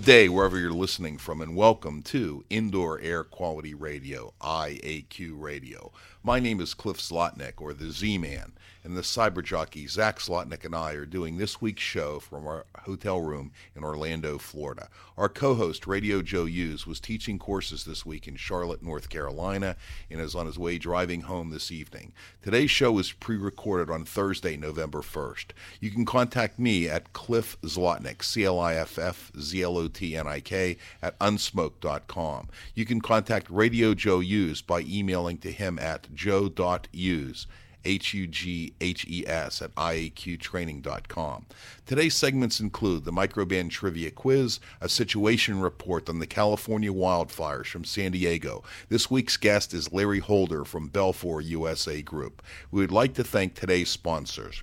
Good day, wherever you're listening from, and welcome to Indoor Air Quality Radio, IAQ Radio. My name is Cliff Zlotnik, or the Z Man, and the cyber jockey Zach Zlotnik and I are doing this week's show from our hotel room in Orlando, Florida. Our co host, Radio Joe Hughes, was teaching courses this week in Charlotte, North Carolina, and is on his way driving home this evening. Today's show is pre recorded on Thursday, November 1st. You can contact me at Cliff Zlotnik, C L I F F Z L O T N I K, at unsmoke.com. You can contact Radio Joe Hughes by emailing to him at joe.hughes. H U G H E S at IAQtraining.com. Today's segments include the microband Trivia Quiz, a situation report on the California wildfires from San Diego. This week's guest is Larry Holder from Belfor USA Group. We would like to thank today's sponsors.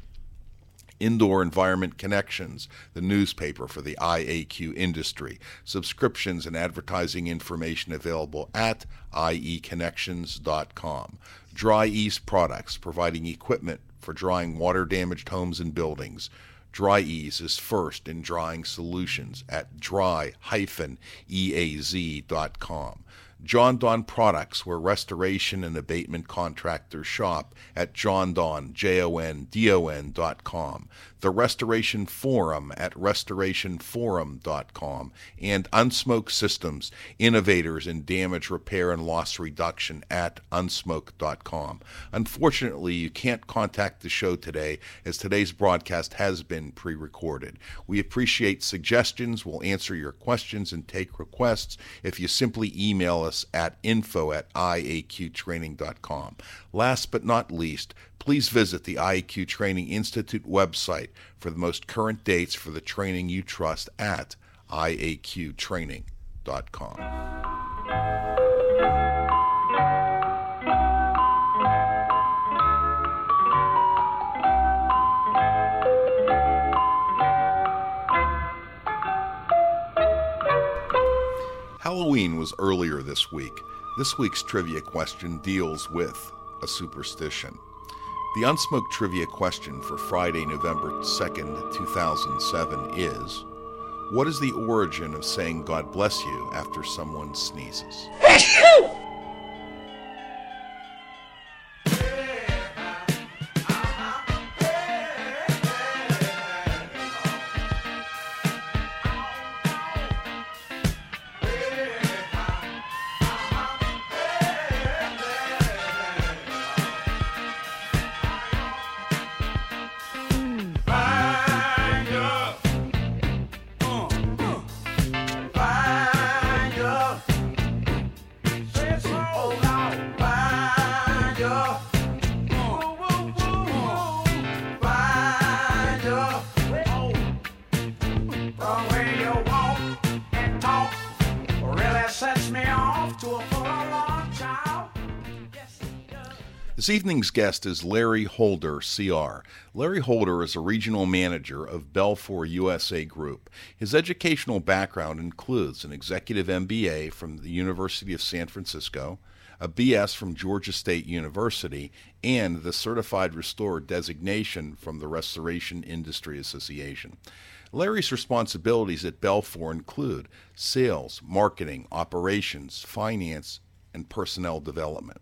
Indoor Environment Connections, the newspaper for the IAQ industry. Subscriptions and advertising information available at ieconnections.com. Dri-Eaz Products, providing equipment for drying water damaged homes and buildings. Dri-Eaz is first in drying solutions at dry-eaz.com. Jon-Don Products, where restoration and abatement contractors shop at jondon, J-O-N-D-O-N dot com. The Restoration Forum at restorationforum.com. And Unsmoke Systems, innovators in damage repair and loss reduction at unsmoke.com. Unfortunately, you can't contact the show today as today's broadcast has been pre-recorded. We appreciate suggestions. We'll answer your questions and take requests if you simply email us at info at iaqtraining.com. Last but not least, please visit the IAQ Training Institute website for the most current dates for the training you trust at iaqtraining.com. Halloween was earlier this week. This week's trivia question deals with a superstition. The unsmoked trivia question for Friday, November 2nd, 2007 is What is the origin of saying God bless you after someone sneezes? This evening's guest is Larry Holder, CR. Larry Holder is a regional manager of Belfor USA Group. His educational background includes an executive MBA from the University of San Francisco, a BS from Georgia State University, and the Certified Restorer designation from the Restoration Industry Association. Larry's responsibilities at Belfor include sales, marketing, operations, finance, and personnel development.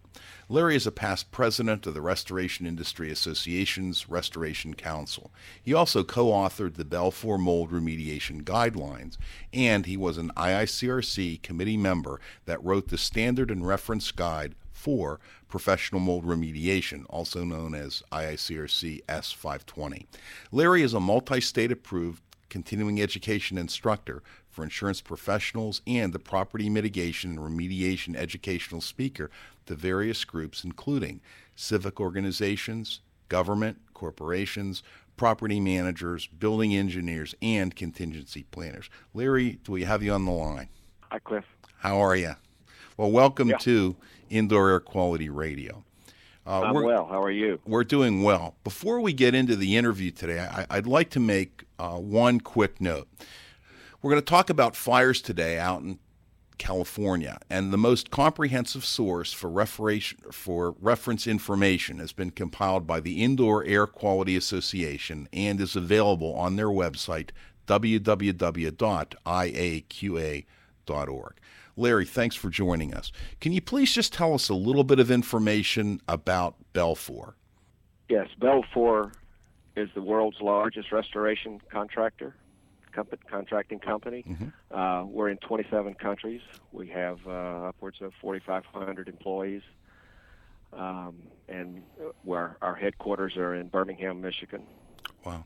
Larry is a past president of the Restoration Industry Association's Restoration Council. He also co authored the Belfor Mold Remediation Guidelines, and he was an IICRC committee member that wrote the Standard and Reference Guide for Professional Mold Remediation, also known as IICRC S520. Larry is a multi state approved continuing education instructor for insurance professionals and the property mitigation and remediation educational speaker to various groups, including civic organizations, government, corporations, property managers, building engineers, and contingency planners. Larry, do we have you on the line? Hi, Cliff. How are you? Well, welcome Yeah. to Indoor Air Quality Radio. Uh, I'm well. How are you? we're doing well. Before we get into the interview today, I, I'd like to make uh, one quick note. We're going to talk about fires today out in California, and the most comprehensive source for, for reference information has been compiled by the Indoor Air Quality Association and is available on their website, www.iaqa.org. Larry, thanks for joining us. Can you please just tell us a little bit of information about Belfor? Yes, Belfor is the world's largest restoration contractor, contracting company. Uh, we're in 27 countries. We have uh, upwards of 4,500 employees, um, and where our headquarters are in Birmingham, Michigan. Wow.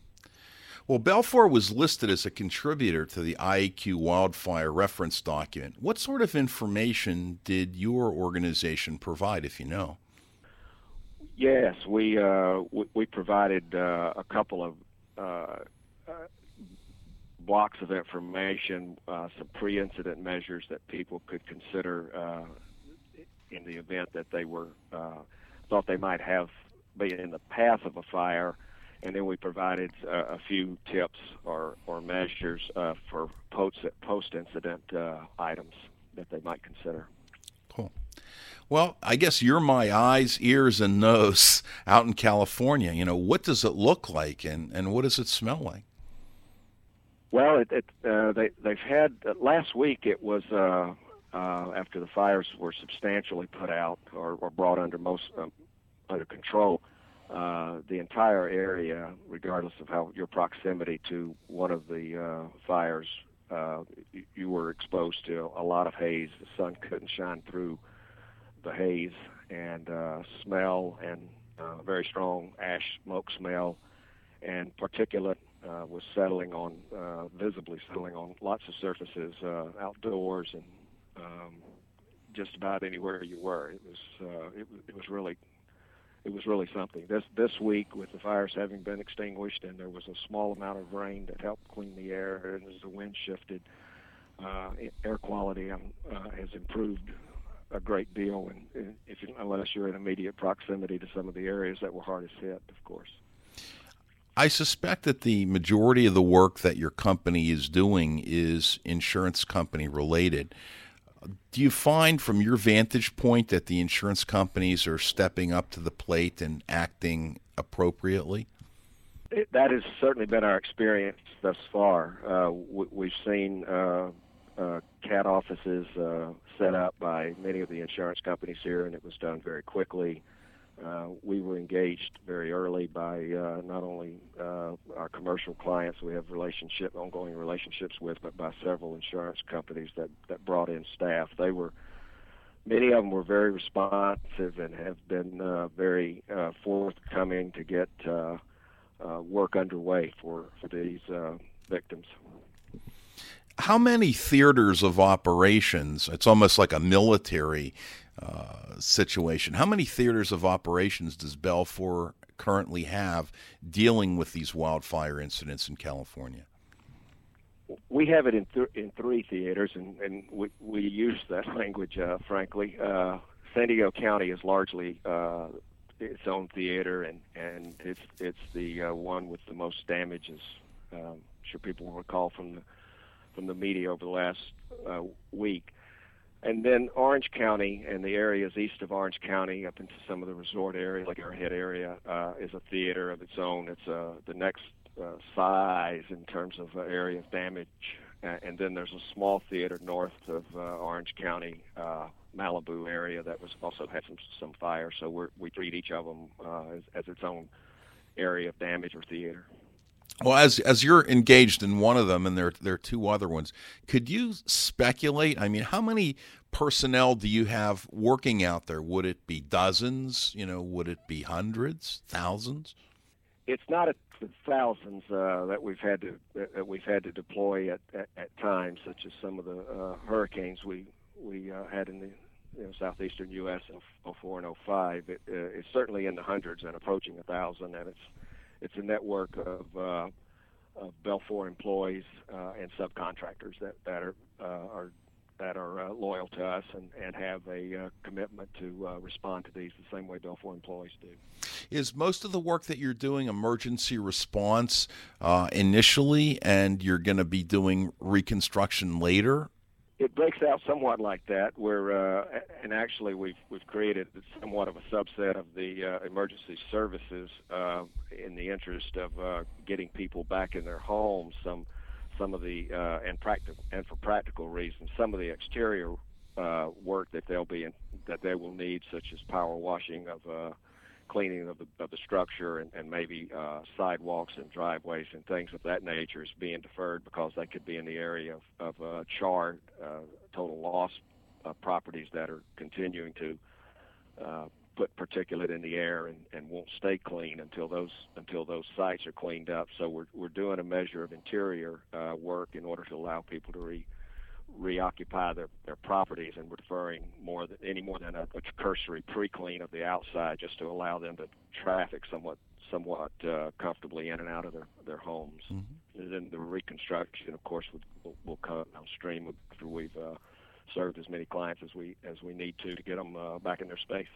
Well, Belfor was listed as a contributor to the IAQ wildfire reference document. What sort of information did your organization provide, if you know? Yes, we uh, we, we provided uh, a couple of uh, uh, blocks of information, uh, some pre-incident measures that people could consider uh, in the event that they were uh, thought they might have been in the path of a fire, and then we provided uh, a few tips or or measures uh, for post post incident uh, items that they might consider. Cool. Well, I guess you're my eyes, ears, and nose out in California. You know, what does it look like and, and what does it smell like? Well, it, it uh, they they've had uh, last week. It was uh, uh, after the fires were substantially put out or, or brought under most um, under control. Uh, the entire area, regardless of how your proximity to one of the uh, fires, uh, you, you were exposed to a lot of haze. The sun couldn't shine through the haze, and uh, smell and uh, very strong ash smoke smell, and particulate uh, was settling on, uh, visibly settling on lots of surfaces uh, outdoors and um, just about anywhere you were. It was uh, it, it was really it was really something. This this week, with the fires having been extinguished and there was a small amount of rain that helped clean the air, and as the wind shifted, uh, air quality um, uh, has improved a great deal. And, if unless you're in immediate proximity to some of the areas that were hardest hit, of course. I suspect that the majority of the work that your company is doing is insurance company related. Do you find, from your vantage point, that the insurance companies are stepping up to the plate and acting appropriately? It, that has certainly been our experience thus far. Uh, we, we've seen uh, uh, CAT offices uh, set up by many of the insurance companies here, and it was done very quickly. Uh, we were engaged very early by uh, not only uh, our commercial clients we have relationship, ongoing relationships with, but by several insurance companies that, that brought in staff. They were many of them were very responsive and have been uh, very uh, forthcoming to get uh, work underway for for these victims. How many theaters of operations? It's almost like a military situation. How many theaters of operations does Belfor currently have dealing with these wildfire incidents in California? We have it in th- in three theaters, and, and we we use that language uh, frankly. Uh, San Diego County is largely uh, its own theater, and and it's it's the uh, one with the most damages. Um, I'm sure people will recall from the from the media over the last uh, week. And then Orange County and the areas east of Orange County, up into some of the resort area, like Arrowhead area, uh, is a theater of its own. It's uh, the next uh, size in terms of uh, area of damage. Uh, and then there's a small theater north of uh, Orange County, uh, Malibu area that was also had some some fire. So we we treat each of them uh, as, as its own area of damage or theater. Well, as as you're engaged in one of them, and there there are two other ones, could you speculate? I mean, how many personnel do you have working out there? Would it be dozens? You know, would it be hundreds, thousands? It's not a thousands uh, that we've had to that we've had to deploy at, at, at times, such as some of the uh, hurricanes we we uh, had in the you know, southeastern U.S. in 04 and 05. It, uh, it's certainly in the hundreds and approaching a thousand, and it's it's a network of, uh, of Belfor employees uh, and subcontractors that that are uh, are that are uh, loyal to us and, and have a uh, commitment to uh, respond to these the same way Belfor employees do. Is most of the work that you're doing emergency response initially, and you're going to be doing reconstruction later? It breaks out somewhat like that. Where uh, and actually we've we've created somewhat of a subset of the uh, emergency services uh, in the interest of uh, getting people back in their homes. Some some of the uh, and practical and for practical reasons, some of the exterior uh, work that they'll be in, that they will need, such as power washing of. Uh, cleaning of the of the structure and, and maybe uh, sidewalks and driveways and things of that nature is being deferred because they could be in the area of, of uh, char uh, total loss uh, properties that are continuing to uh, put particulate in the air and, and won't stay clean until those until those sites are cleaned up. So we're we're doing a measure of interior uh, work in order to allow people to re reoccupy their, their properties and we're deferring more than any more than a, a cursory pre-clean of the outside just to allow them to traffic somewhat somewhat uh, comfortably in and out of their their homes. Mm-hmm. And then the reconstruction, of course, will, will come downstream after we've uh, served as many clients as we as we need to to get them uh, back in their space.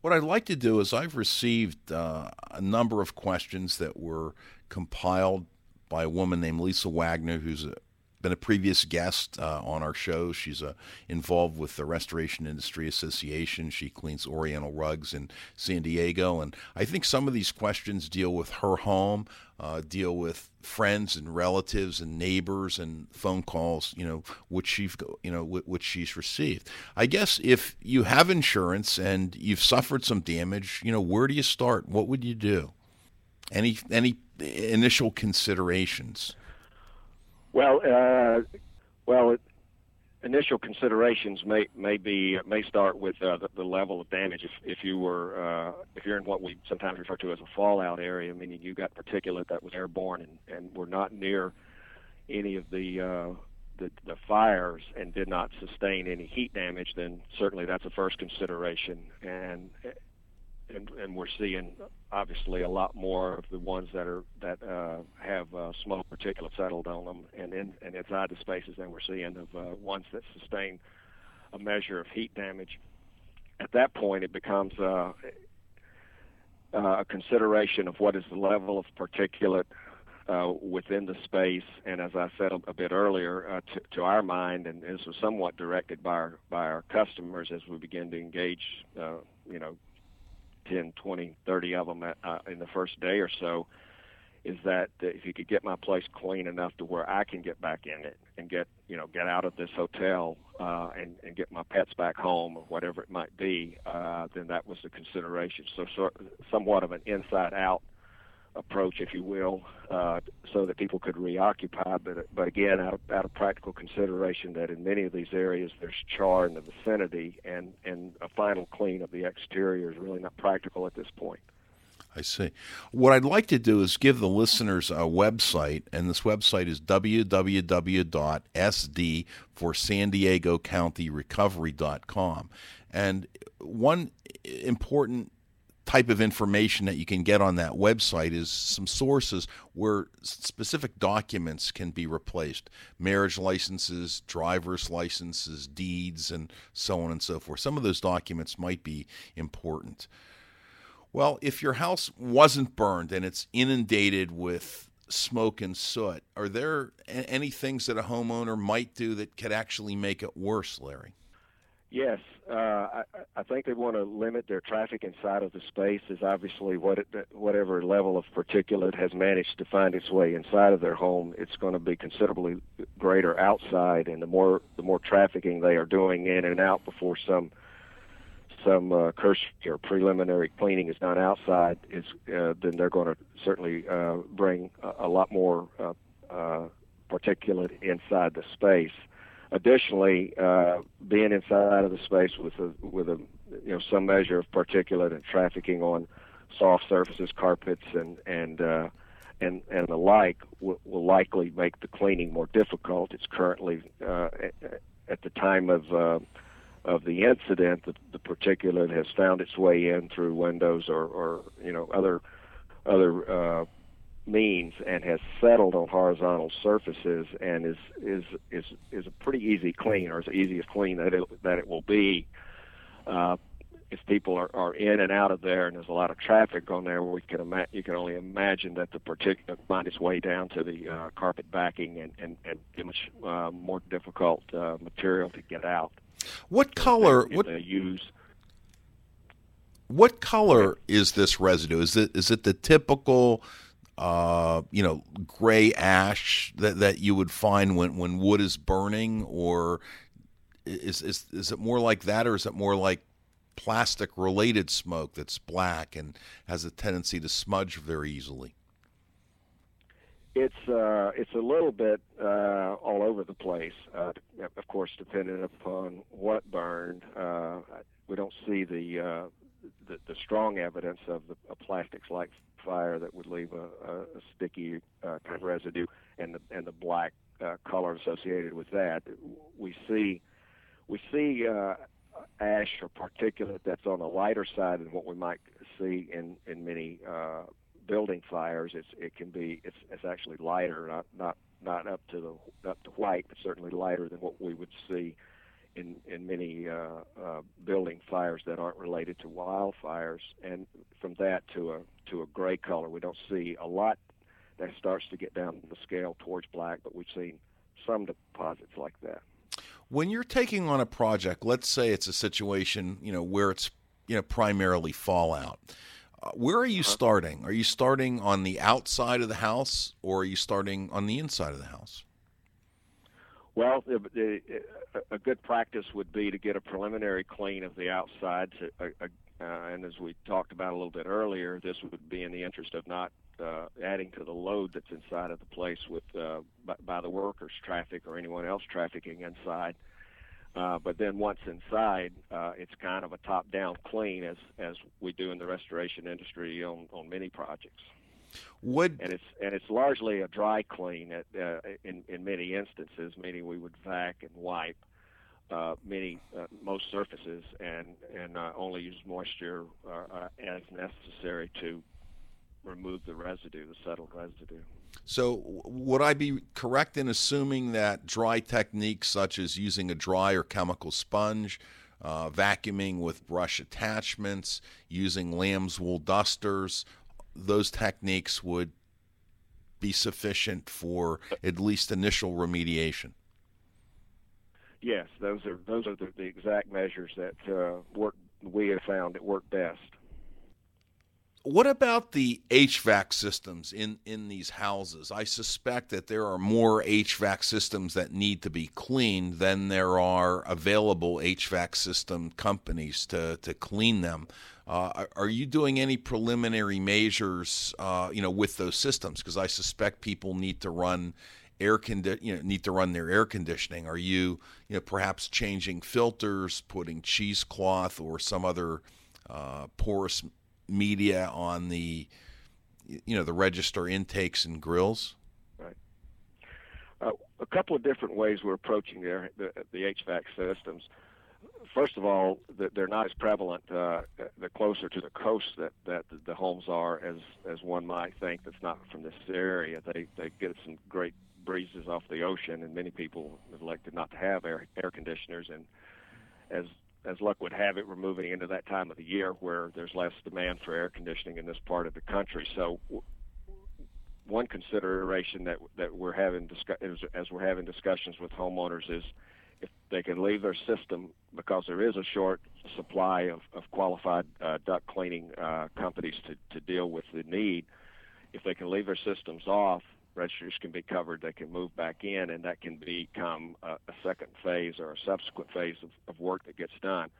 What I'd like to do is I've received uh, a number of questions that were compiled by a woman named Lisa Wagner, who's a been a previous guest uh, on our show. She's uh, involved with the Restoration Industry Association. She cleans Oriental rugs in San Diego, and I think some of these questions deal with her home, uh, deal with friends and relatives and neighbors and phone calls, you know, which she's you know which she's received. I guess if you have insurance and you've suffered some damage, you know, where do you start? What would you do? Any any initial considerations? Well, uh, well, initial considerations may may be may start with uh, the, the level of damage. If if you were uh, if you're in what we sometimes refer to as a fallout area, meaning you got particulate that was airborne and and were not near any of the uh, the, the fires and did not sustain any heat damage, then certainly that's a first consideration. And and, and we're seeing obviously a lot more of the ones that are that uh, have uh, smoke particulate settled on them and in and inside the spaces than we're seeing of uh, ones that sustain a measure of heat damage. At that point, it becomes uh, uh, a consideration of what is the level of particulate uh, within the space, and as I said a, bit earlier, uh, to, to our mind, and this was somewhat directed by our by our customers as we begin to engage, uh, you know, 10, 20, 30 of them at, uh, in the first day or so is that if you could get my place clean enough to where I can get back in it and get you know get out of this hotel uh, and and get my pets back home or whatever it might be, uh, then that was the consideration. So, so somewhat of an inside out approach, if you will, uh, so that people could reoccupy. But but again, out of, out of practical consideration, that in many of these areas there's char in the vicinity, and and a final clean of the exterior is really not practical at this point. I see. What I'd like to do is give the listeners a website, and this website is www.sd for San Diego County Recovery.com. And one important type of information that you can get on that website is some sources where specific documents can be replaced marriage licenses, driver's licenses, deeds, and so on and so forth. Some of those documents might be important. Well, if your house wasn't burned and it's inundated with smoke and soot, are there any things that a homeowner might do that could actually make it worse, Larry? Yes, uh, I, I think they want to limit their traffic inside of the space. Is obviously what it, whatever level of particulate has managed to find its way inside of their home, it's going to be considerably greater outside, and the more the more trafficking they are doing in and out before some some uh, cursory or preliminary cleaning is done outside, is uh, then they're going to certainly uh, bring a, a lot more uh, uh, particulate inside the space. Additionally, uh, being inside of the space with a with a you know some measure of particulate and trafficking on soft surfaces, carpets, and and uh, and and the like will, will likely make the cleaning more difficult. It's currently uh, at, the time of uh, of the incident, the, the particulate has found its way in through windows or, or you know other other uh, means and has settled on horizontal surfaces and is is is is a pretty easy clean or as easy as clean that it that it will be. Uh, if people are, are in and out of there and there's a lot of traffic on there, we can ima- you can only imagine that the particulate find its way down to the uh, carpet backing and and, and be much uh, more difficult uh, material to get out. What color? What they use what color is this residue? Is it is it the typical, uh, you know, gray ash that, that you would find when, when wood is burning, or is is is it more like that, or is it more like plastic related smoke that's black and has a tendency to smudge very easily? It's uh, it's a little bit uh, all over the place. Uh, of course, depending upon what burned. Uh, we don't see the, uh, the the strong evidence of the of plastics like fire that would leave a, a, a sticky uh, kind of residue and the and the black uh, color associated with that. We see we see uh, ash or particulate that's on the lighter side than what we might see in in many uh, building fires. It's it can be it's it's actually lighter, not not not up to the up to white, but certainly lighter than what we would see in in many uh, uh, building fires that aren't related to wildfires. And from that to a to a gray color, we don't see a lot that starts to get down the scale towards black, but we've seen some deposits like that. When you're taking on a project, let's say it's a situation, you know, where it's you know primarily fallout. Uh, where are you starting? Are you starting on the outside of the house, or are you starting on the inside of the house? Well, the, the, a good practice would be to get a preliminary clean of the outside. To, uh, uh, and as we talked about a little bit earlier, this would be in the interest of not uh, adding to the load that's inside of the place with uh, by, by the workers' traffic or anyone else trafficking inside. Uh, but then once inside, uh, it's kind of a top-down clean, as as we do in the restoration industry on on many projects. Would and it's and it's largely a dry clean at, uh, in in many instances, meaning we would vac and wipe uh, many uh, most surfaces and and uh, only use moisture uh, uh, as necessary to remove the residue, the settled residue. So, would I be correct in assuming that dry techniques such as using a dry or chemical sponge, uh, vacuuming with brush attachments, using lamb's wool dusters, those techniques would be sufficient for at least initial remediation? Yes, those are those are the, the exact measures that uh, work. We have found that work best. What about the HVAC systems in, in these houses? I suspect that there are more HVAC systems that need to be cleaned than there are available HVAC system companies to, to clean them. Uh, are you doing any preliminary measures, uh, you know, with those systems? Because I suspect people need to run air condi- you know, need to run their air conditioning. Are you, you know, perhaps changing filters, putting cheesecloth or some other uh, porous media on the you know the register intakes and grills? Right. Uh, a couple of different ways we're approaching the, the, the HVAC systems. First of all they're not as prevalent uh, the closer to the coast that, that the homes are as as one might think that's not from this area. They they get some great breezes off the ocean and many people have elected not to have air air conditioners. And as as luck would have it, we're moving into that time of the year where there's less demand for air conditioning in this part of the country. So, one consideration that that we're having discuss- as, as we're having discussions with homeowners is if they can leave their system because there is a short supply of, of qualified uh, duct cleaning uh, companies to, to deal with the need. If they can leave their systems off, registers can be covered. They can move back in, and that can become a, a second phase or a subsequent phase of, of work that gets done.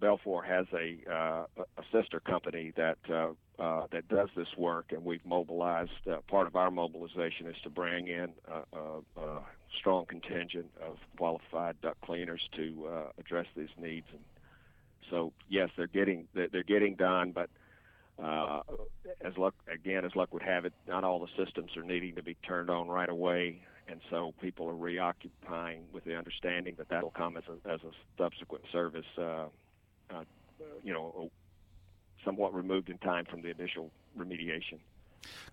Belfor has a uh, a sister company that uh, uh, that does this work, and we've mobilized. Uh, part of our mobilization is to bring in a, a, strong contingent of qualified duct cleaners to uh, address these needs. And so, yes, they're getting they're getting done, but uh, as luck again as luck would have it, not all the systems are needing to be turned on right away, and so people are reoccupying with the understanding that that'll come as a as a subsequent service. Uh, uh, you know, somewhat removed in time from the initial remediation.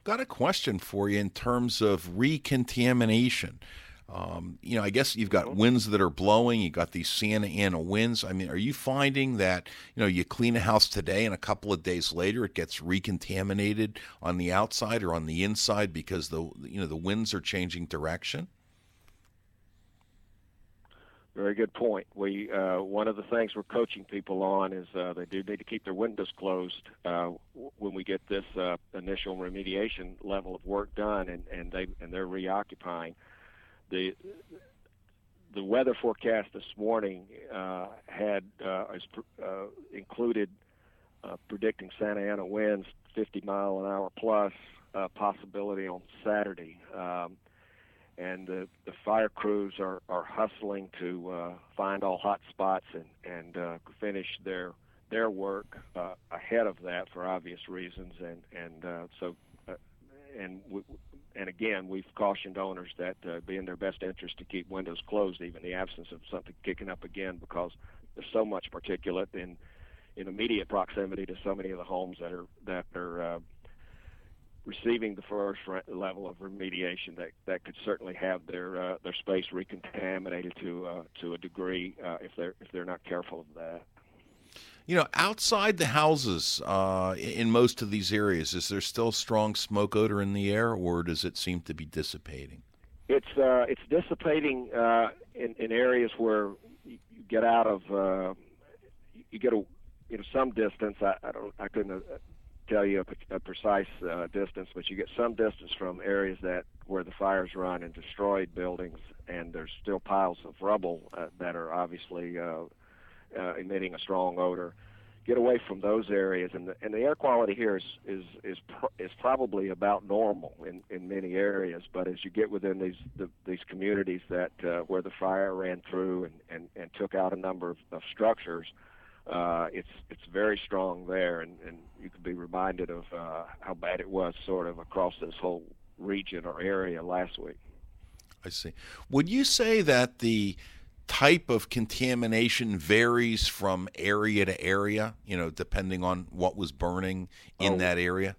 Got a question for you in terms of recontamination. Um, you know, I guess you've got winds that are blowing. You got these Santa Ana winds. I mean, are you finding that you know you clean a house today and a couple of days later it gets recontaminated on the outside or on the inside because the you know the winds are changing direction? Very good point. We uh, one of the things we're coaching people on is uh, they do need to keep their windows closed uh, when we get this uh, initial remediation level of work done, and, and they and they're reoccupying. The the weather forecast this morning uh, had uh, uh, included uh, predicting Santa Ana winds 50 mile an hour plus uh, possibility on Saturday. Um, and the, the fire crews are, are hustling to uh, find all hot spots and, and finish their their work ahead of that for obvious reasons. And and so and and again, we've cautioned owners that uh, be in their best interest to keep windows closed, even in the absence of something kicking up again, because there's so much particulate in in immediate proximity to so many of the homes that are that are uh, receiving the first level of remediation that that could certainly have their uh, their space recontaminated to uh, to a degree uh, if they're if they're not careful of that. You know, outside the houses uh, in most of these areas, is there still strong smoke odor in the air, or does it seem to be dissipating? It's uh, it's dissipating uh, in in areas where you get out of you get a you know some distance. I, I don't I couldn't tell you a, a precise uh, distance, but you get some distance from areas that where the fires run and destroyed buildings, and there's still piles of rubble uh, that are obviously uh, uh, emitting a strong odor. Get away from those areas, and the, and the air quality here is is is, is probably about normal in, in many areas. But as you get within these the, these communities that uh, where the fire ran through and, and, and took out a number of, of structures, uh, it's it's very strong there, and, and you can be reminded of uh, how bad it was sort of across this whole region or area last week. I see. Would you say that the type of contamination varies from area to area? You know, depending on what was burning in Oh. that area.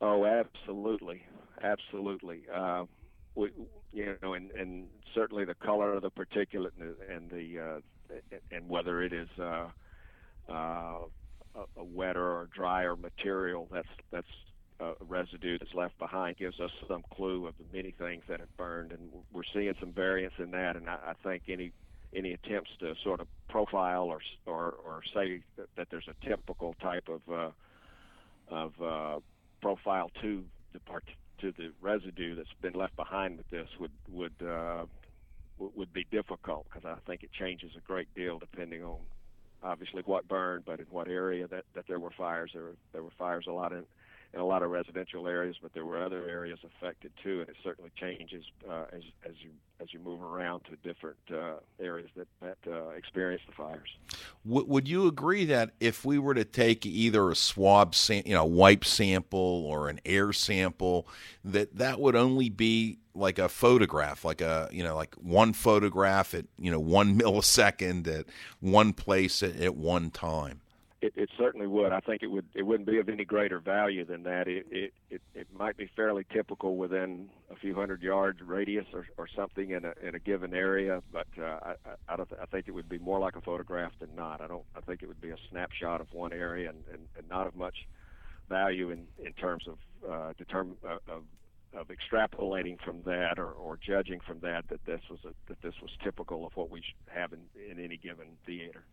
Oh, absolutely, absolutely. Uh, we, you know, and, and certainly the color of the particulate and the, and, the uh, and whether it is uh, uh, a, a wetter or drier material that's that's uh, residue that's left behind gives us some clue of the many things that have burned, and we're seeing some variance in that. And I, I think any any attempts to sort of profile or or, or say that, that there's a typical type of uh, of uh, profile to the part to the residue that's been left behind with this would would uh, would be difficult because I think it changes a great deal depending on obviously what burned, but in what area that, that there were fires. There there were fires a lot in in a lot of residential areas, but there were other areas affected too, and it certainly changes uh, as as you as you move around to different uh, areas that that uh, experience the fires. W- would you agree that if we were to take either a swab, sam- you know, wipe sample or an air sample, that that would only be like a photograph, like a you know, like one photograph at you know one millisecond at one place at, at one time? It, it certainly would. I think it would. It wouldn't be of any greater value than that. It it it, it might be fairly typical within a few hundred yards radius or, or something in a in a given area, but uh, I I, don't th- I think it would be more like a photograph than not. I don't. I think it would be a snapshot of one area and, and, and not of much value in in terms of uh, determine uh, of of extrapolating from that or, or judging from that that this was a, that this was typical of what we have in, in any given theater.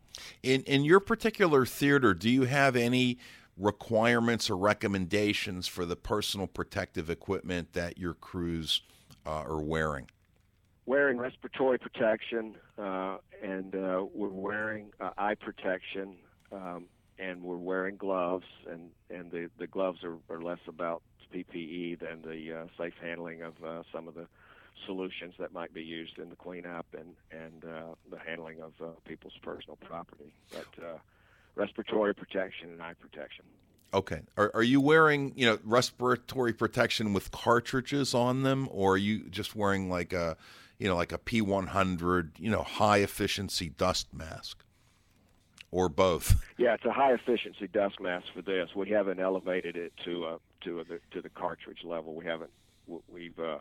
In in your particular theater, do you have any requirements or recommendations for the personal protective equipment that your crews uh, are wearing? Wearing respiratory protection, uh, and uh, we're wearing uh, eye protection, um, and we're wearing gloves, and, and the, the gloves are, are less about PPE than the uh, safe handling of uh, some of the solutions that might be used in the cleanup and and uh, the handling of people's personal property. But respiratory protection and eye protection. Okay. Are, are you wearing you know respiratory protection with cartridges on them, or are you just wearing like a you know like a P100 you know high efficiency dust mask? Or both. Yeah, it's a high efficiency dust mask for this. We haven't elevated it to a to the to the cartridge level. We haven't we've uh,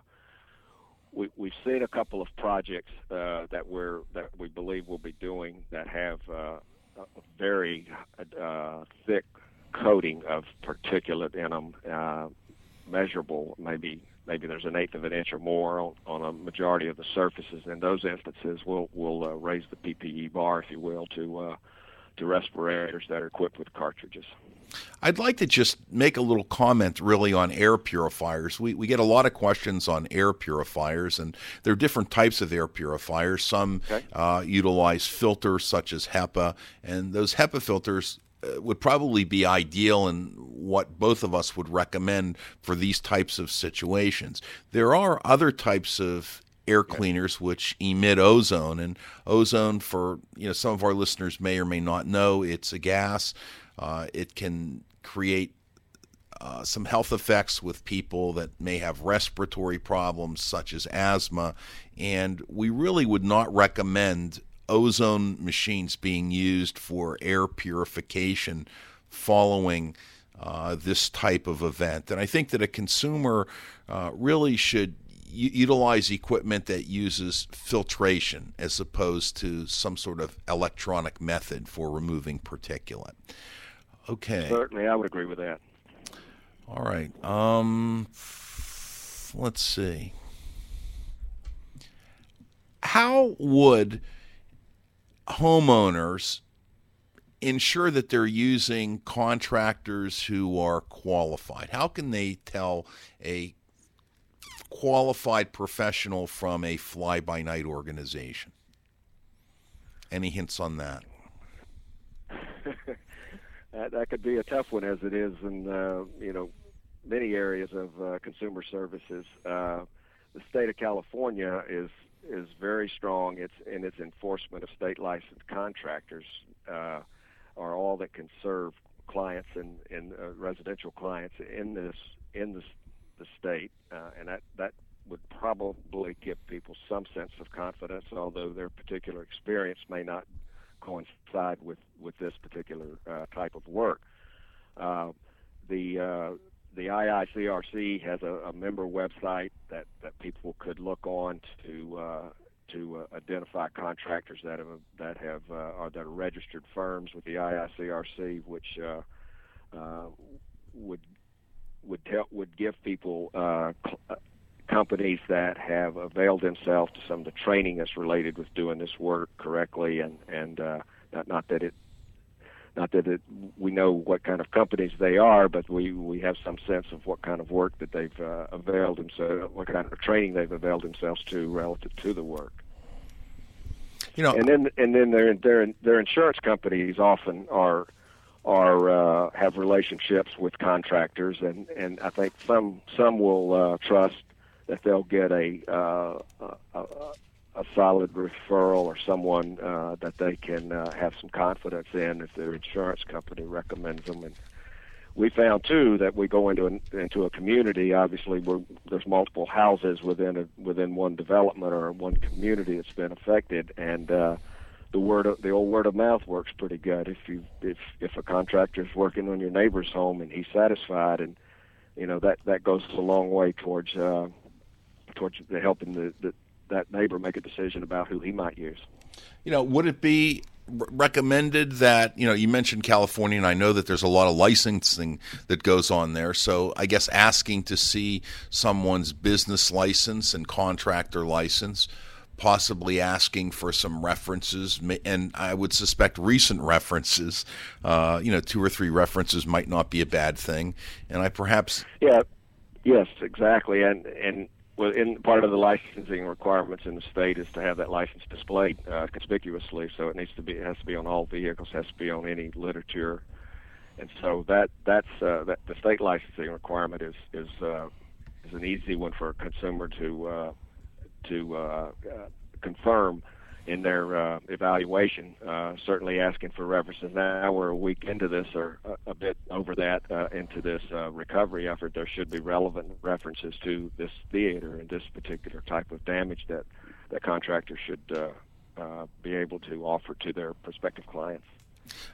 we, we've seen a couple of projects uh, that we're that we believe we'll be doing that have uh, a very uh, thick coating of particulate in them, uh, measurable. Maybe maybe there's an eighth of an inch or more on, on a majority of the surfaces. In those instances, we'll we'll uh, raise the PPE bar, if you will, to uh, to respirators that are equipped with cartridges. I'd like to just make a little comment really on air purifiers. We, we get a lot of questions on air purifiers, and there are different types of air purifiers. Some okay. uh, utilize filters such as HEPA, and those HEPA filters uh, would probably be ideal and what both of us would recommend for these types of situations. There are other types of air cleaners which emit ozone and ozone for you know some of our listeners may or may not know it's a gas uh, it can create uh, some health effects with people that may have respiratory problems such as asthma, and we really would not recommend ozone machines being used for air purification following uh, this type of event. And I think that a consumer uh, really should utilize equipment that uses filtration as opposed to some sort of electronic method for removing particulate. Okay. Certainly, I would agree with that. All right. Um, let's see. How would homeowners ensure that they're using contractors who are qualified? How can they tell a qualified professional from a fly by night organization? Any hints on that? that, that could be a tough one as it is in uh, you know many areas of uh, consumer services. Uh, the state of California is is very strong. It's in its enforcement of state licensed contractors uh, are all that can serve clients and, and uh, residential clients in this in this the state, uh, and that that would probably give people some sense of confidence, although their particular experience may not coincide with with this particular uh, type of work. Uh, the uh, the IICRC has a, a, member website that, that people could look on to uh, to uh, identify contractors that have that have uh, that are registered firms with the IICRC, which would would tell would give people companies that have availed themselves to some of the training that's related with doing this work correctly, and and uh, not not that it not that it, we know what kind of companies they are, but we we have some sense of what kind of work that they've uh, availed themselves, what kind of training they've availed themselves to relative to the work. You know, and then and then their their their insurance companies often are are uh, have relationships with contractors, and and I think some some will uh, trust that they'll get a, uh, a, a solid referral or someone uh, that they can uh, have some confidence in if their insurance company recommends them. And we found too that we go into an, into a community. Obviously, where there's multiple houses within a, within one development or one community that's been affected, and uh, the word of, the old word of mouth works pretty good. If you if if a contractor is working on your neighbor's home and he's satisfied, and you know that that goes a long way towards uh, towards the helping the, the that neighbor make a decision about who he might use. You know, would it be recommended that you know you mentioned California, and I know that there's a lot of licensing that goes on there. So I guess asking to see someone's business license and contractor license, possibly asking for some references, and I would suspect recent references. Uh, you know, two or three references might not be a bad thing, and I perhaps yeah, yes, exactly, and and in part of the licensing requirements in the state is to have that license displayed uh, conspicuously. So it needs to be it has to be on all vehicles, has to be on any literature, and so that that's uh, that the state licensing requirement is is uh, is an easy one for a consumer to uh, to uh, uh, confirm in their uh, evaluation. Uh, certainly asking for references. Now we're a week into this, or a, a bit over that, uh, into this uh, recovery effort. There should be relevant references to this theater and this particular type of damage that that contractor should uh, uh, be able to offer to their prospective clients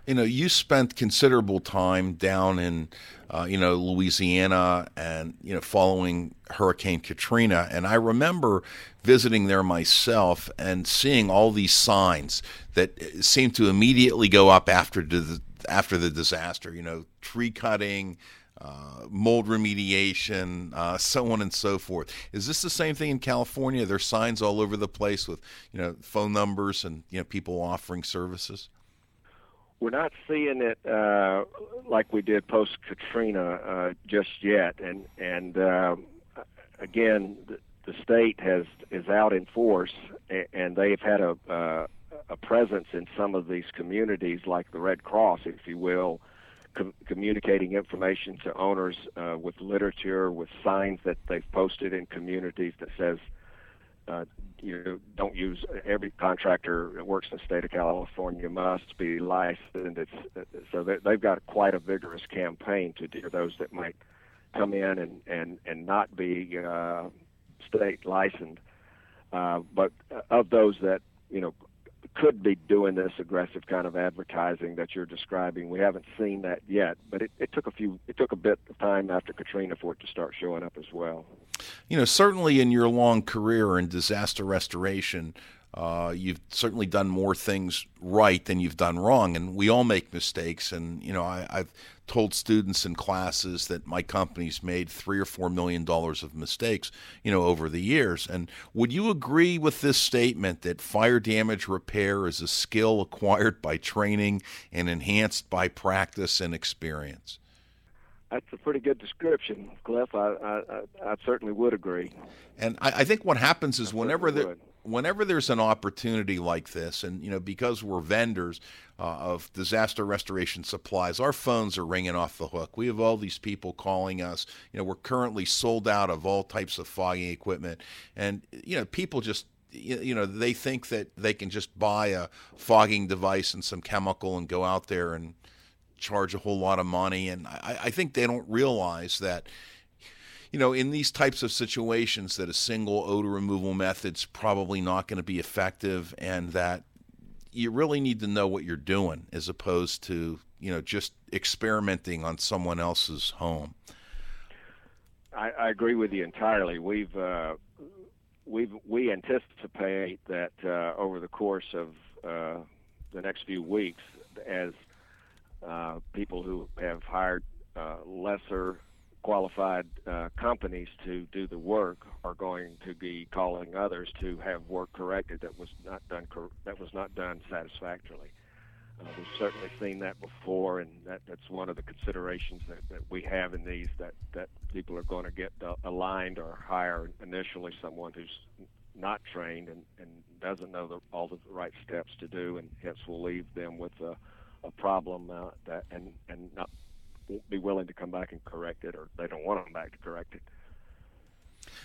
you know, you spent considerable time down in, uh, you know, Louisiana and, you know, following Hurricane Katrina. And I remember visiting there myself and seeing all these signs that seemed to immediately go up after the, after the disaster, you know, tree cutting, uh, mold remediation, uh, so on and so forth. Is this the same thing in California? There's signs all over the place with, you know, phone numbers and, you know, people offering services? We're not seeing it uh, like we did post Katrina uh, just yet, and and uh, again, the, the state has is out in force, and they've had a uh, a presence in some of these communities, like the Red Cross, if you will, com- communicating information to owners uh, with literature, with signs that they've posted in communities that says uh, you don't use every contractor that works in the state of California must be licensed. It's, so they've got quite a vigorous campaign to deter those that might come in and and and not be uh, state licensed. Uh, but of those that you know could be doing this aggressive kind of advertising that you're describing. We haven't seen that yet, but it, it took a few, it took a bit of time after Katrina for it to start showing up as well. You know, certainly in your long career in disaster restoration, uh, you've certainly done more things right than you've done wrong, and we all make mistakes. And you know, I, have told students in classes that my company's made three or four million dollars of mistakes, you know, over the years. And would you agree with this statement that fire damage repair is a skill acquired by training and enhanced by practice and experience? That's a pretty good description, Cliff. I I, I certainly would agree. And I, I think what happens is I whenever there, whenever there's an opportunity like this, and you know, because we're vendors uh, of disaster restoration supplies, our phones are ringing off the hook. We have all these people calling us. You know, we're currently sold out of all types of fogging equipment, and you know, people just you know they think that they can just buy a fogging device and some chemical and go out there and charge a whole lot of money. And I, I think they don't realize that you know, in these types of situations, that a single odor removal method's probably not going to be effective, and that you really need to know what you're doing as opposed to you know just experimenting on someone else's home. I, I agree with you entirely. We've uh, we we anticipate that uh, over the course of uh, the next few weeks, as uh, people who have hired uh, lesser qualified uh, companies to do the work are going to be calling others to have work corrected that was not done cor- that was not done satisfactorily. Uh, we've certainly seen that before, and that, that's one of the considerations that, that we have in these that, that people are going to get uh, aligned or hire initially someone who's not trained and, and doesn't know the, all the right steps to do, and hence will leave them with a, a problem uh, that and and not won't be willing to come back and correct it, or they don't want them back to correct it.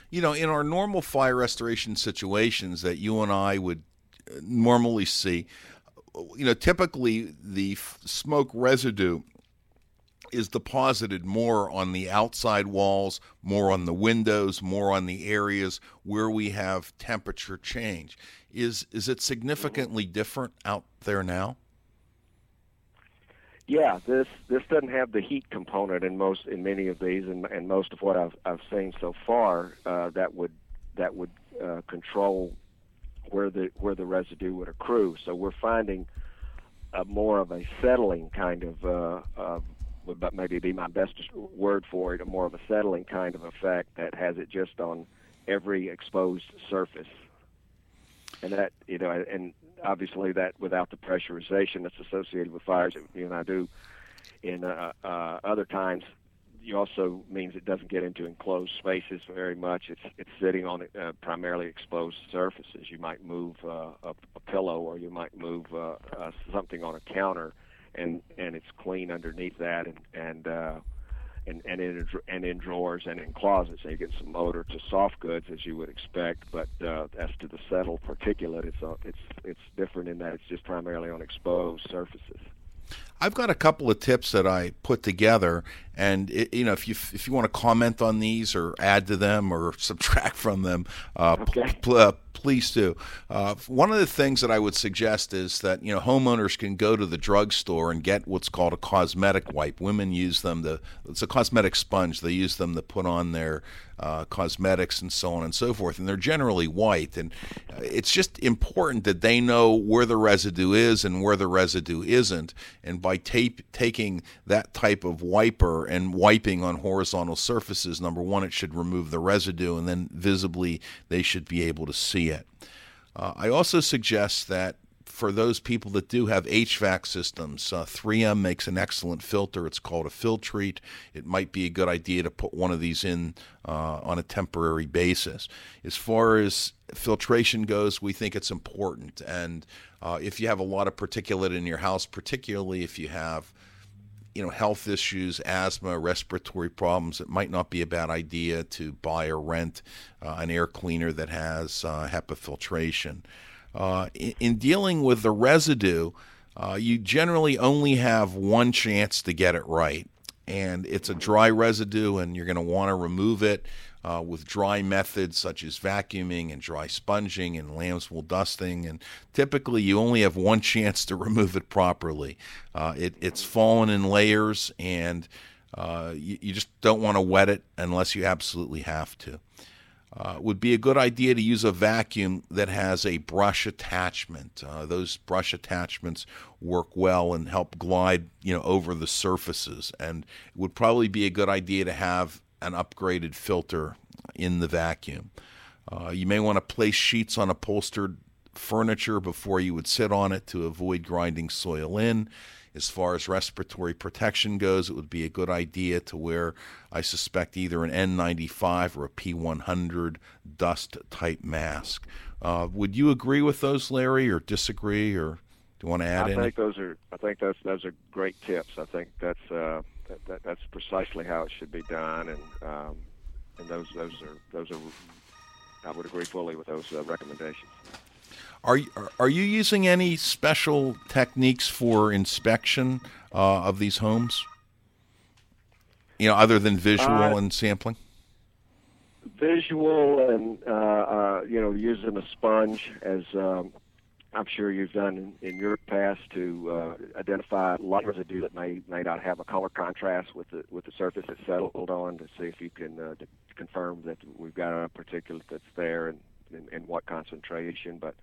You know, in our normal fire restoration situations that you and I would uh, normally see, you know, typically the smoke residue is deposited more on the outside walls, more on the windows, more on the areas where we have temperature change. Is is it significantly different out there now? Yeah, this this doesn't have the heat component in most in many of these, and, and most of what I've I've seen so far uh, that would that would uh, control where the where the residue would accrue. So we're finding a more of a settling kind of uh, uh, would maybe be my best word for it, a more of a settling kind of effect that has it just on every exposed surface. And that you know, and obviously that without the pressurization that's associated with fires that you and I do in uh, uh, other times, you also means it doesn't get into enclosed spaces very much. It's it's sitting on uh, primarily exposed surfaces. You might move uh, a, a pillow or you might move uh, uh, something on a counter, and and it's clean underneath that, and and uh, and and in and in drawers and in closets. So you get some odor to soft goods as you would expect, but uh, as to the settled particulate, it's uh, it's it's different in that it's just primarily on exposed surfaces. I've got a couple of tips that I put together, and it, you know, if you if you want to comment on these or add to them or subtract from them, uh, okay. pl- pl- uh, please do. Uh, one of the things that I would suggest is that you know homeowners can go to the drugstore and get what's called a cosmetic wipe. Women use them to it's a cosmetic sponge. They use them to put on their uh, cosmetics and so on and so forth, and they're generally white. And it's just important that they know where the residue is and where the residue isn't. And by tape, taking that type of wiper and wiping on horizontal surfaces, number one, it should remove the residue, and then visibly they should be able to see it. Uh, I also suggest that for those people that do have HVAC systems, uh, 3M makes an excellent filter. It's called a Filtrete. It might be a good idea to put one of these in uh, on a temporary basis. As far as filtration goes, we think it's important. And uh, if you have a lot of particulate in your house, particularly if you have you know health issues, asthma, respiratory problems, it might not be a bad idea to buy or rent uh, an air cleaner that has uh, HEPA filtration. Uh, in, in, dealing with the residue, uh, you generally only have one chance to get it right. And it's a dry residue, and you're going to want to remove it uh, with dry methods such as vacuuming and dry sponging and lamb's wool dusting. And typically, you only have one chance to remove it properly. Uh, it, it's fallen in layers, and uh, you, you, just don't want to wet it unless you absolutely have to. Uh, would be a good idea to use a vacuum that has a brush attachment. Uh, those brush attachments work well and help glide, you know, over the surfaces. And it would probably be a good idea to have an upgraded filter in the vacuum. Uh, you may want to place sheets on upholstered furniture before you would sit on it to avoid grinding soil in. As far as respiratory protection goes, it would be a good idea to wear, I suspect, either an N95 or a P100 dust type mask. Uh, would you agree with those, Larry, or disagree, or do you want to add I any? think those are. I think those those are great tips. I think that's uh, that, that, that's precisely how it should be done, and um, and those those are those are. I would agree fully with those uh, recommendations. Are are you using any special techniques for inspection uh, of these homes? You know, other than visual uh, and sampling. Visual and uh, uh you know using a sponge as um, I'm sure you've done in, in your past to uh, identify light residue that may may not have a color contrast with the with the surface it's settled on to see if you can uh, confirm that we've got a particulate that's there and in what concentration. But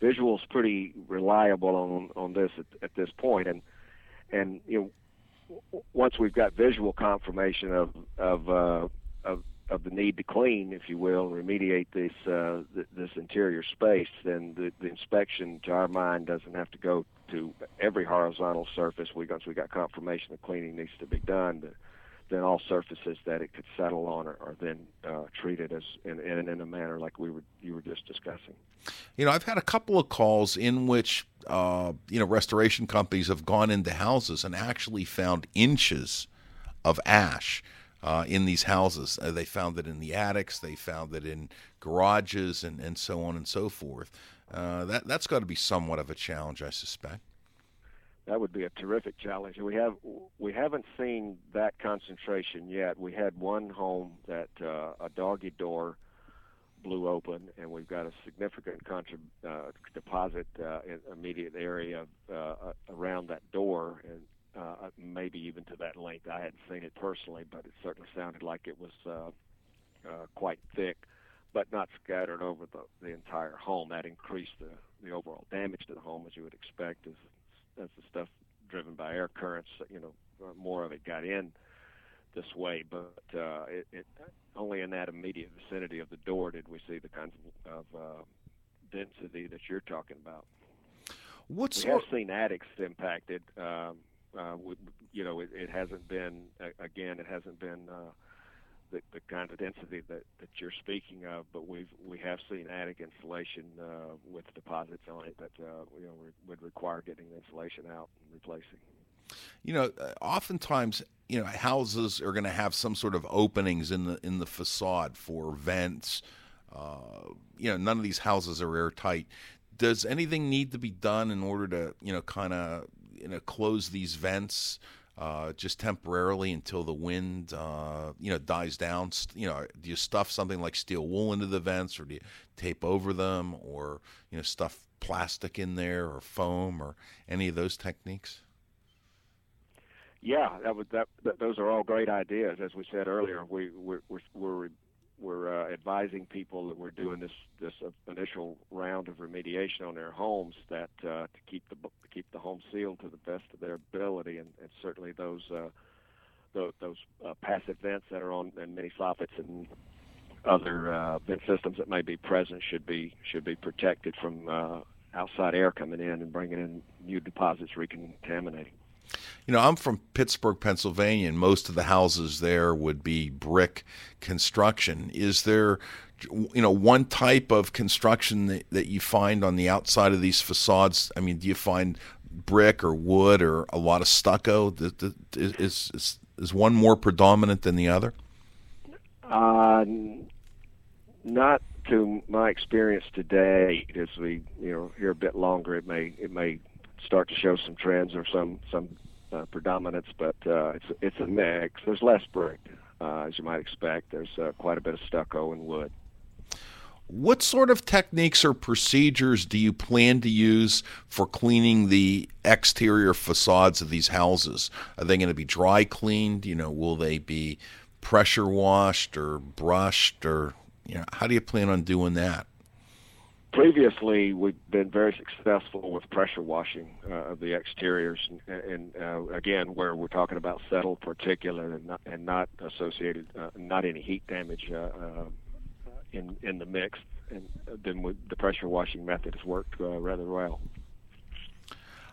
visual's pretty reliable on on this at, at this point, and and you know once we've got visual confirmation of of uh, of of the need to clean, if you will, and remediate this uh, th- this interior space, then the, the inspection, to our mind, doesn't have to go to every horizontal surface. We once we got confirmation the cleaning needs to be done, then all surfaces that it could settle on are, are then uh, treated as in, in, in a manner like we were you were just discussing. You know, I've had a couple of calls in which uh, you know restoration companies have gone into houses and actually found inches of ash. Uh, in these houses, uh, they found it in the attics, they found it in garages, and, and so on and so forth. Uh, that that's got to be somewhat of a challenge, I suspect. That would be a terrific challenge. We have we haven't seen that concentration yet. We had one home that uh, a doggy door blew open, and we've got a significant contrib- uh, deposit uh, in immediate area uh, around that door, and uh, maybe even to that length. I hadn't seen it personally, but it certainly sounded like it was uh, uh, quite thick, but not scattered over the, the entire home. That increased the, the overall damage to the home, as you would expect, as as the stuff driven by air currents, you know, more of it got in this way, but uh, it, it only in that immediate vicinity of the door did we see the kinds of, of uh, density that you're talking about. What's we have seen attics impacted. Um, uh, we, you know, it, it hasn't been again. It hasn't been uh, the, the kind of density that, that you're speaking of, but we've we have seen attic insulation uh, with deposits on it that uh, you know would require getting the insulation out and replacing. You know, uh, oftentimes, you know, houses are going to have some sort of openings in the in the facade for vents. Uh, you know, none of these houses are airtight. Does anything need to be done in order to, you know, kind of, you know, close these vents? Uh, just temporarily until the wind, uh, you know, dies down. You know, do you stuff something like steel wool into the vents, or do you tape over them, or you know, stuff plastic in there, or foam, or any of those techniques? Yeah, that was that, that. Those are all great ideas. As we said earlier, we we're we're, we're we're uh, advising people that we're doing this this initial round of remediation on their homes that uh, to keep the keep the home sealed to the best of their ability, and, and certainly those uh, those uh, passive vents that are on and many soffits and other uh, vent systems that may be present should be should be protected from uh, outside air coming in and bringing in new deposits recontaminating. You know, I'm from Pittsburgh, Pennsylvania, and most of the houses there would be brick construction. Is there, you know, one type of construction that, that you find on the outside of these facades? I mean, do you find brick or wood or a lot of stucco? Is, is, is one more predominant than the other? Uh, not to my experience today. As we, you know, hear a bit longer, it may it may start to show some trends or some some uh, predominance, but uh, it's it's a mix. There's less brick, uh, as you might expect. There's uh, quite a bit of stucco and wood. What sort of techniques or procedures do you plan to use for cleaning the exterior facades of these houses? Are they going to be dry cleaned? You know, will they be pressure washed or brushed, or you know, how do you plan on doing that? Previously we've been very successful with pressure washing uh, of the exteriors and, and uh, again where we're talking about settled particulate and not, and not associated uh, not any heat damage uh, uh, in in the mix. And then we, the pressure washing method has worked uh, rather well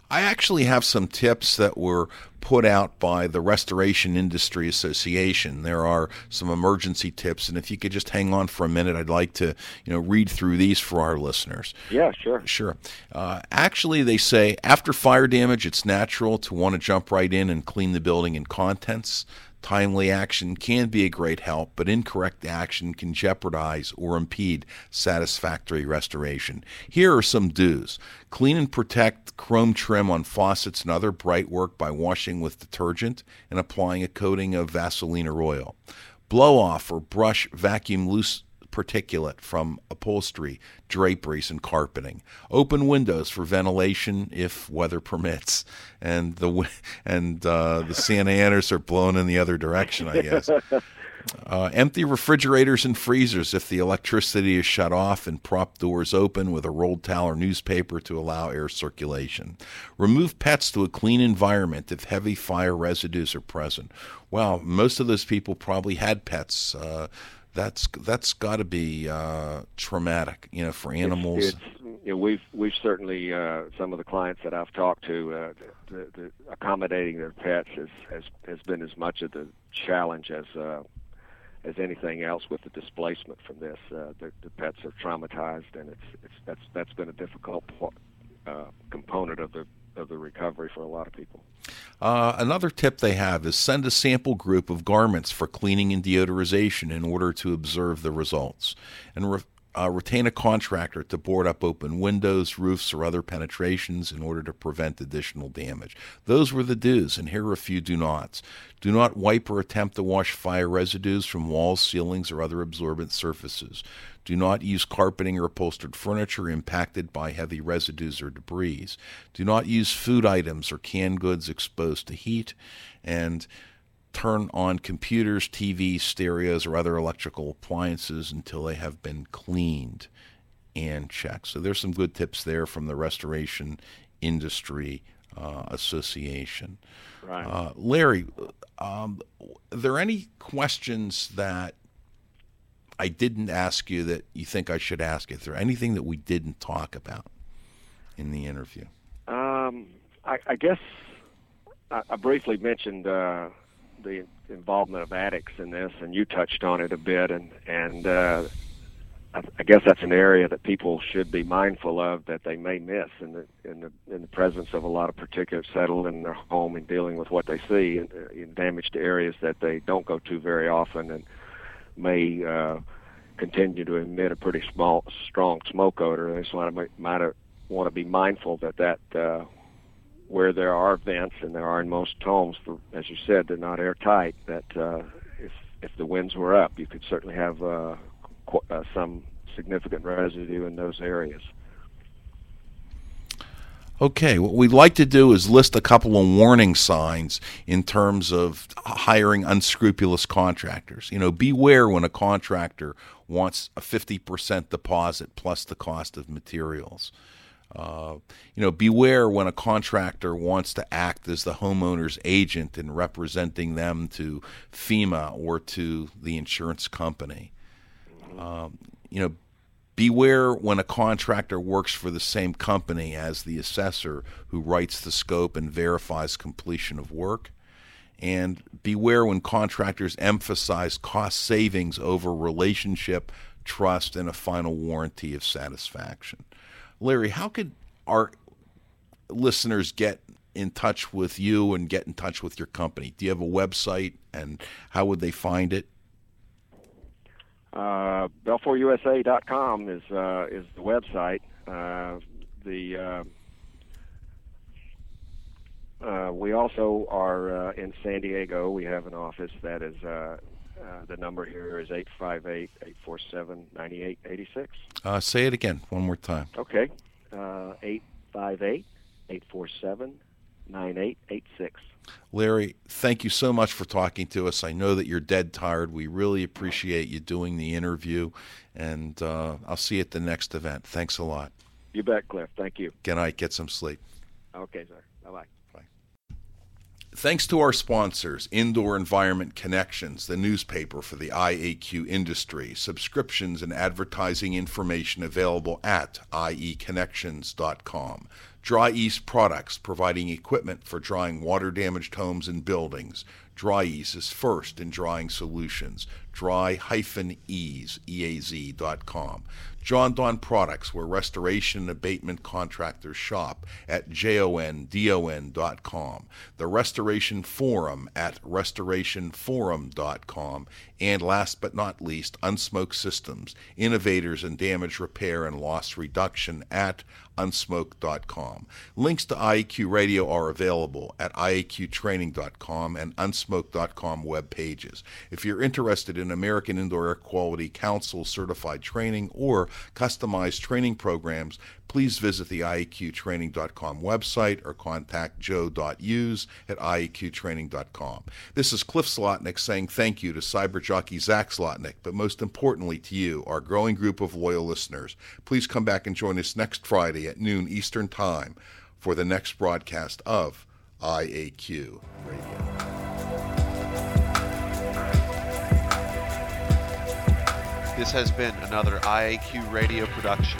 I actually have some tips that were put out by the Restoration Industry Association. There are some emergency tips, and if you could just hang on for a minute, I'd like to, you know, read through these for our listeners. Yeah, sure. Sure. Uh, actually, they say after fire damage, it's natural to want to jump right in and clean the building and contents. Timely action can be a great help, but incorrect action can jeopardize or impede satisfactory restoration. Here are some do's. Clean and protect chrome trim on faucets and other bright work by washing with detergent and applying a coating of Vaseline or oil. Blow off or brush vacuum loose particulate from upholstery, draperies, and carpeting. Open windows for ventilation if weather permits, and the and uh, the Santa Anas are blown in the other direction, I guess. Uh, empty refrigerators and freezers if the electricity is shut off and prop doors open with a rolled towel or newspaper to allow air circulation. Remove pets to a clean environment if heavy fire residues are present. Well, most of those people probably had pets. Uh, that's that's got to be uh, traumatic, you know, for animals. It's, it's, you know, we've we've certainly uh, some of the clients that I've talked to, uh, the, the accommodating their pets has, has has been as much of the challenge as uh, as anything else with the displacement from this. Uh, the, the pets are traumatized, and it's it's that's that's been a difficult uh, component of the of the recovery for a lot of people. Uh, another tip they have is send a sample group of garments for cleaning and deodorization in order to observe the results. And re- uh, retain a contractor to board up open windows, roofs, or other penetrations in order to prevent additional damage. Those were the do's, and here are a few do nots. Do not wipe or attempt to wash fire residues from walls, ceilings, or other absorbent surfaces. Do not use carpeting or upholstered furniture impacted by heavy residues or debris. Do not use food items or canned goods exposed to heat. And turn on computers, TVs, stereos, or other electrical appliances until they have been cleaned and checked. So there's some good tips there from the Restoration Industry uh, Association. Right. Uh, Larry, um, are there any questions that I didn't ask you that you think I should ask? Is there anything that we didn't talk about in the interview? Um, I, I guess I, I briefly mentioned uh, the involvement of attics in this, and you touched on it a bit, and and uh, I, I guess that's an area that people should be mindful of that they may miss in the in the in the presence of a lot of particulate settled in their home and dealing with what they see and in damaged areas that they don't go to very often and may uh, continue to emit a pretty small strong smoke odor. They just want to might want to be mindful that that uh, where there are vents, and there are in most homes, for, as you said, they're not airtight. That uh, if if the winds were up, you could certainly have uh, qu- uh, some significant residue in those areas. Okay, what we'd like to do is list a couple of warning signs in terms of hiring unscrupulous contractors. You know, beware when a contractor wants a 50% deposit plus the cost of materials. Uh, you know, beware when a contractor wants to act as the homeowner's agent in representing them to FEMA or to the insurance company. Um, you know, beware when a contractor works for the same company as the assessor who writes the scope and verifies completion of work. And beware when contractors emphasize cost savings over relationship, trust, and a final warranty of satisfaction. Larry, how could our listeners get in touch with you and get in touch with your company? Do you have a website, and how would they find it? Uh, is uh, is the website. Uh, the uh, uh, we also are uh, in San Diego. We have an office that is uh, the number here is 858 847 9886. Uh, say it again one more time. Okay. Uh, 858 847 9886. Larry, thank you so much for talking to us. I know that you're dead tired. We really appreciate you doing the interview, and uh, I'll see you at the next event. Thanks a lot. You bet, Cliff. Thank you. Good night. Get some sleep. Okay, sir. Bye bye. Thanks to our sponsors, Indoor Environment Connections, the newspaper for the IAQ industry. Subscriptions and advertising information available at ieconnections.com. Dri-Eaz Products, providing equipment for drying water damaged homes and buildings. Dri-Eaz is first in drying solutions. Dry-ease, E-A-Z.com. Jon-Don Products, where restoration and abatement contractors shop at jondon.com. The Restoration Forum at restorationforum.com. And last but not least, Unsmoke Systems, innovators in damage repair and loss reduction at unsmoke.com. Links to IAQ Radio are available at IAQtraining.com and unsmoke.com web pages. If you're interested in American Indoor Air Quality Council certified training or customized training programs, please visit the ieqtraining.com website or contact joe.use at ieqtraining.com. This is Cliff Zlotnik saying thank you to cyber jockey Zach Zlotnik, but most importantly to you, our growing group of loyal listeners. Please come back and join us next Friday at noon Eastern Time for the next broadcast of IAQ Radio. This has been another IAQ radio production.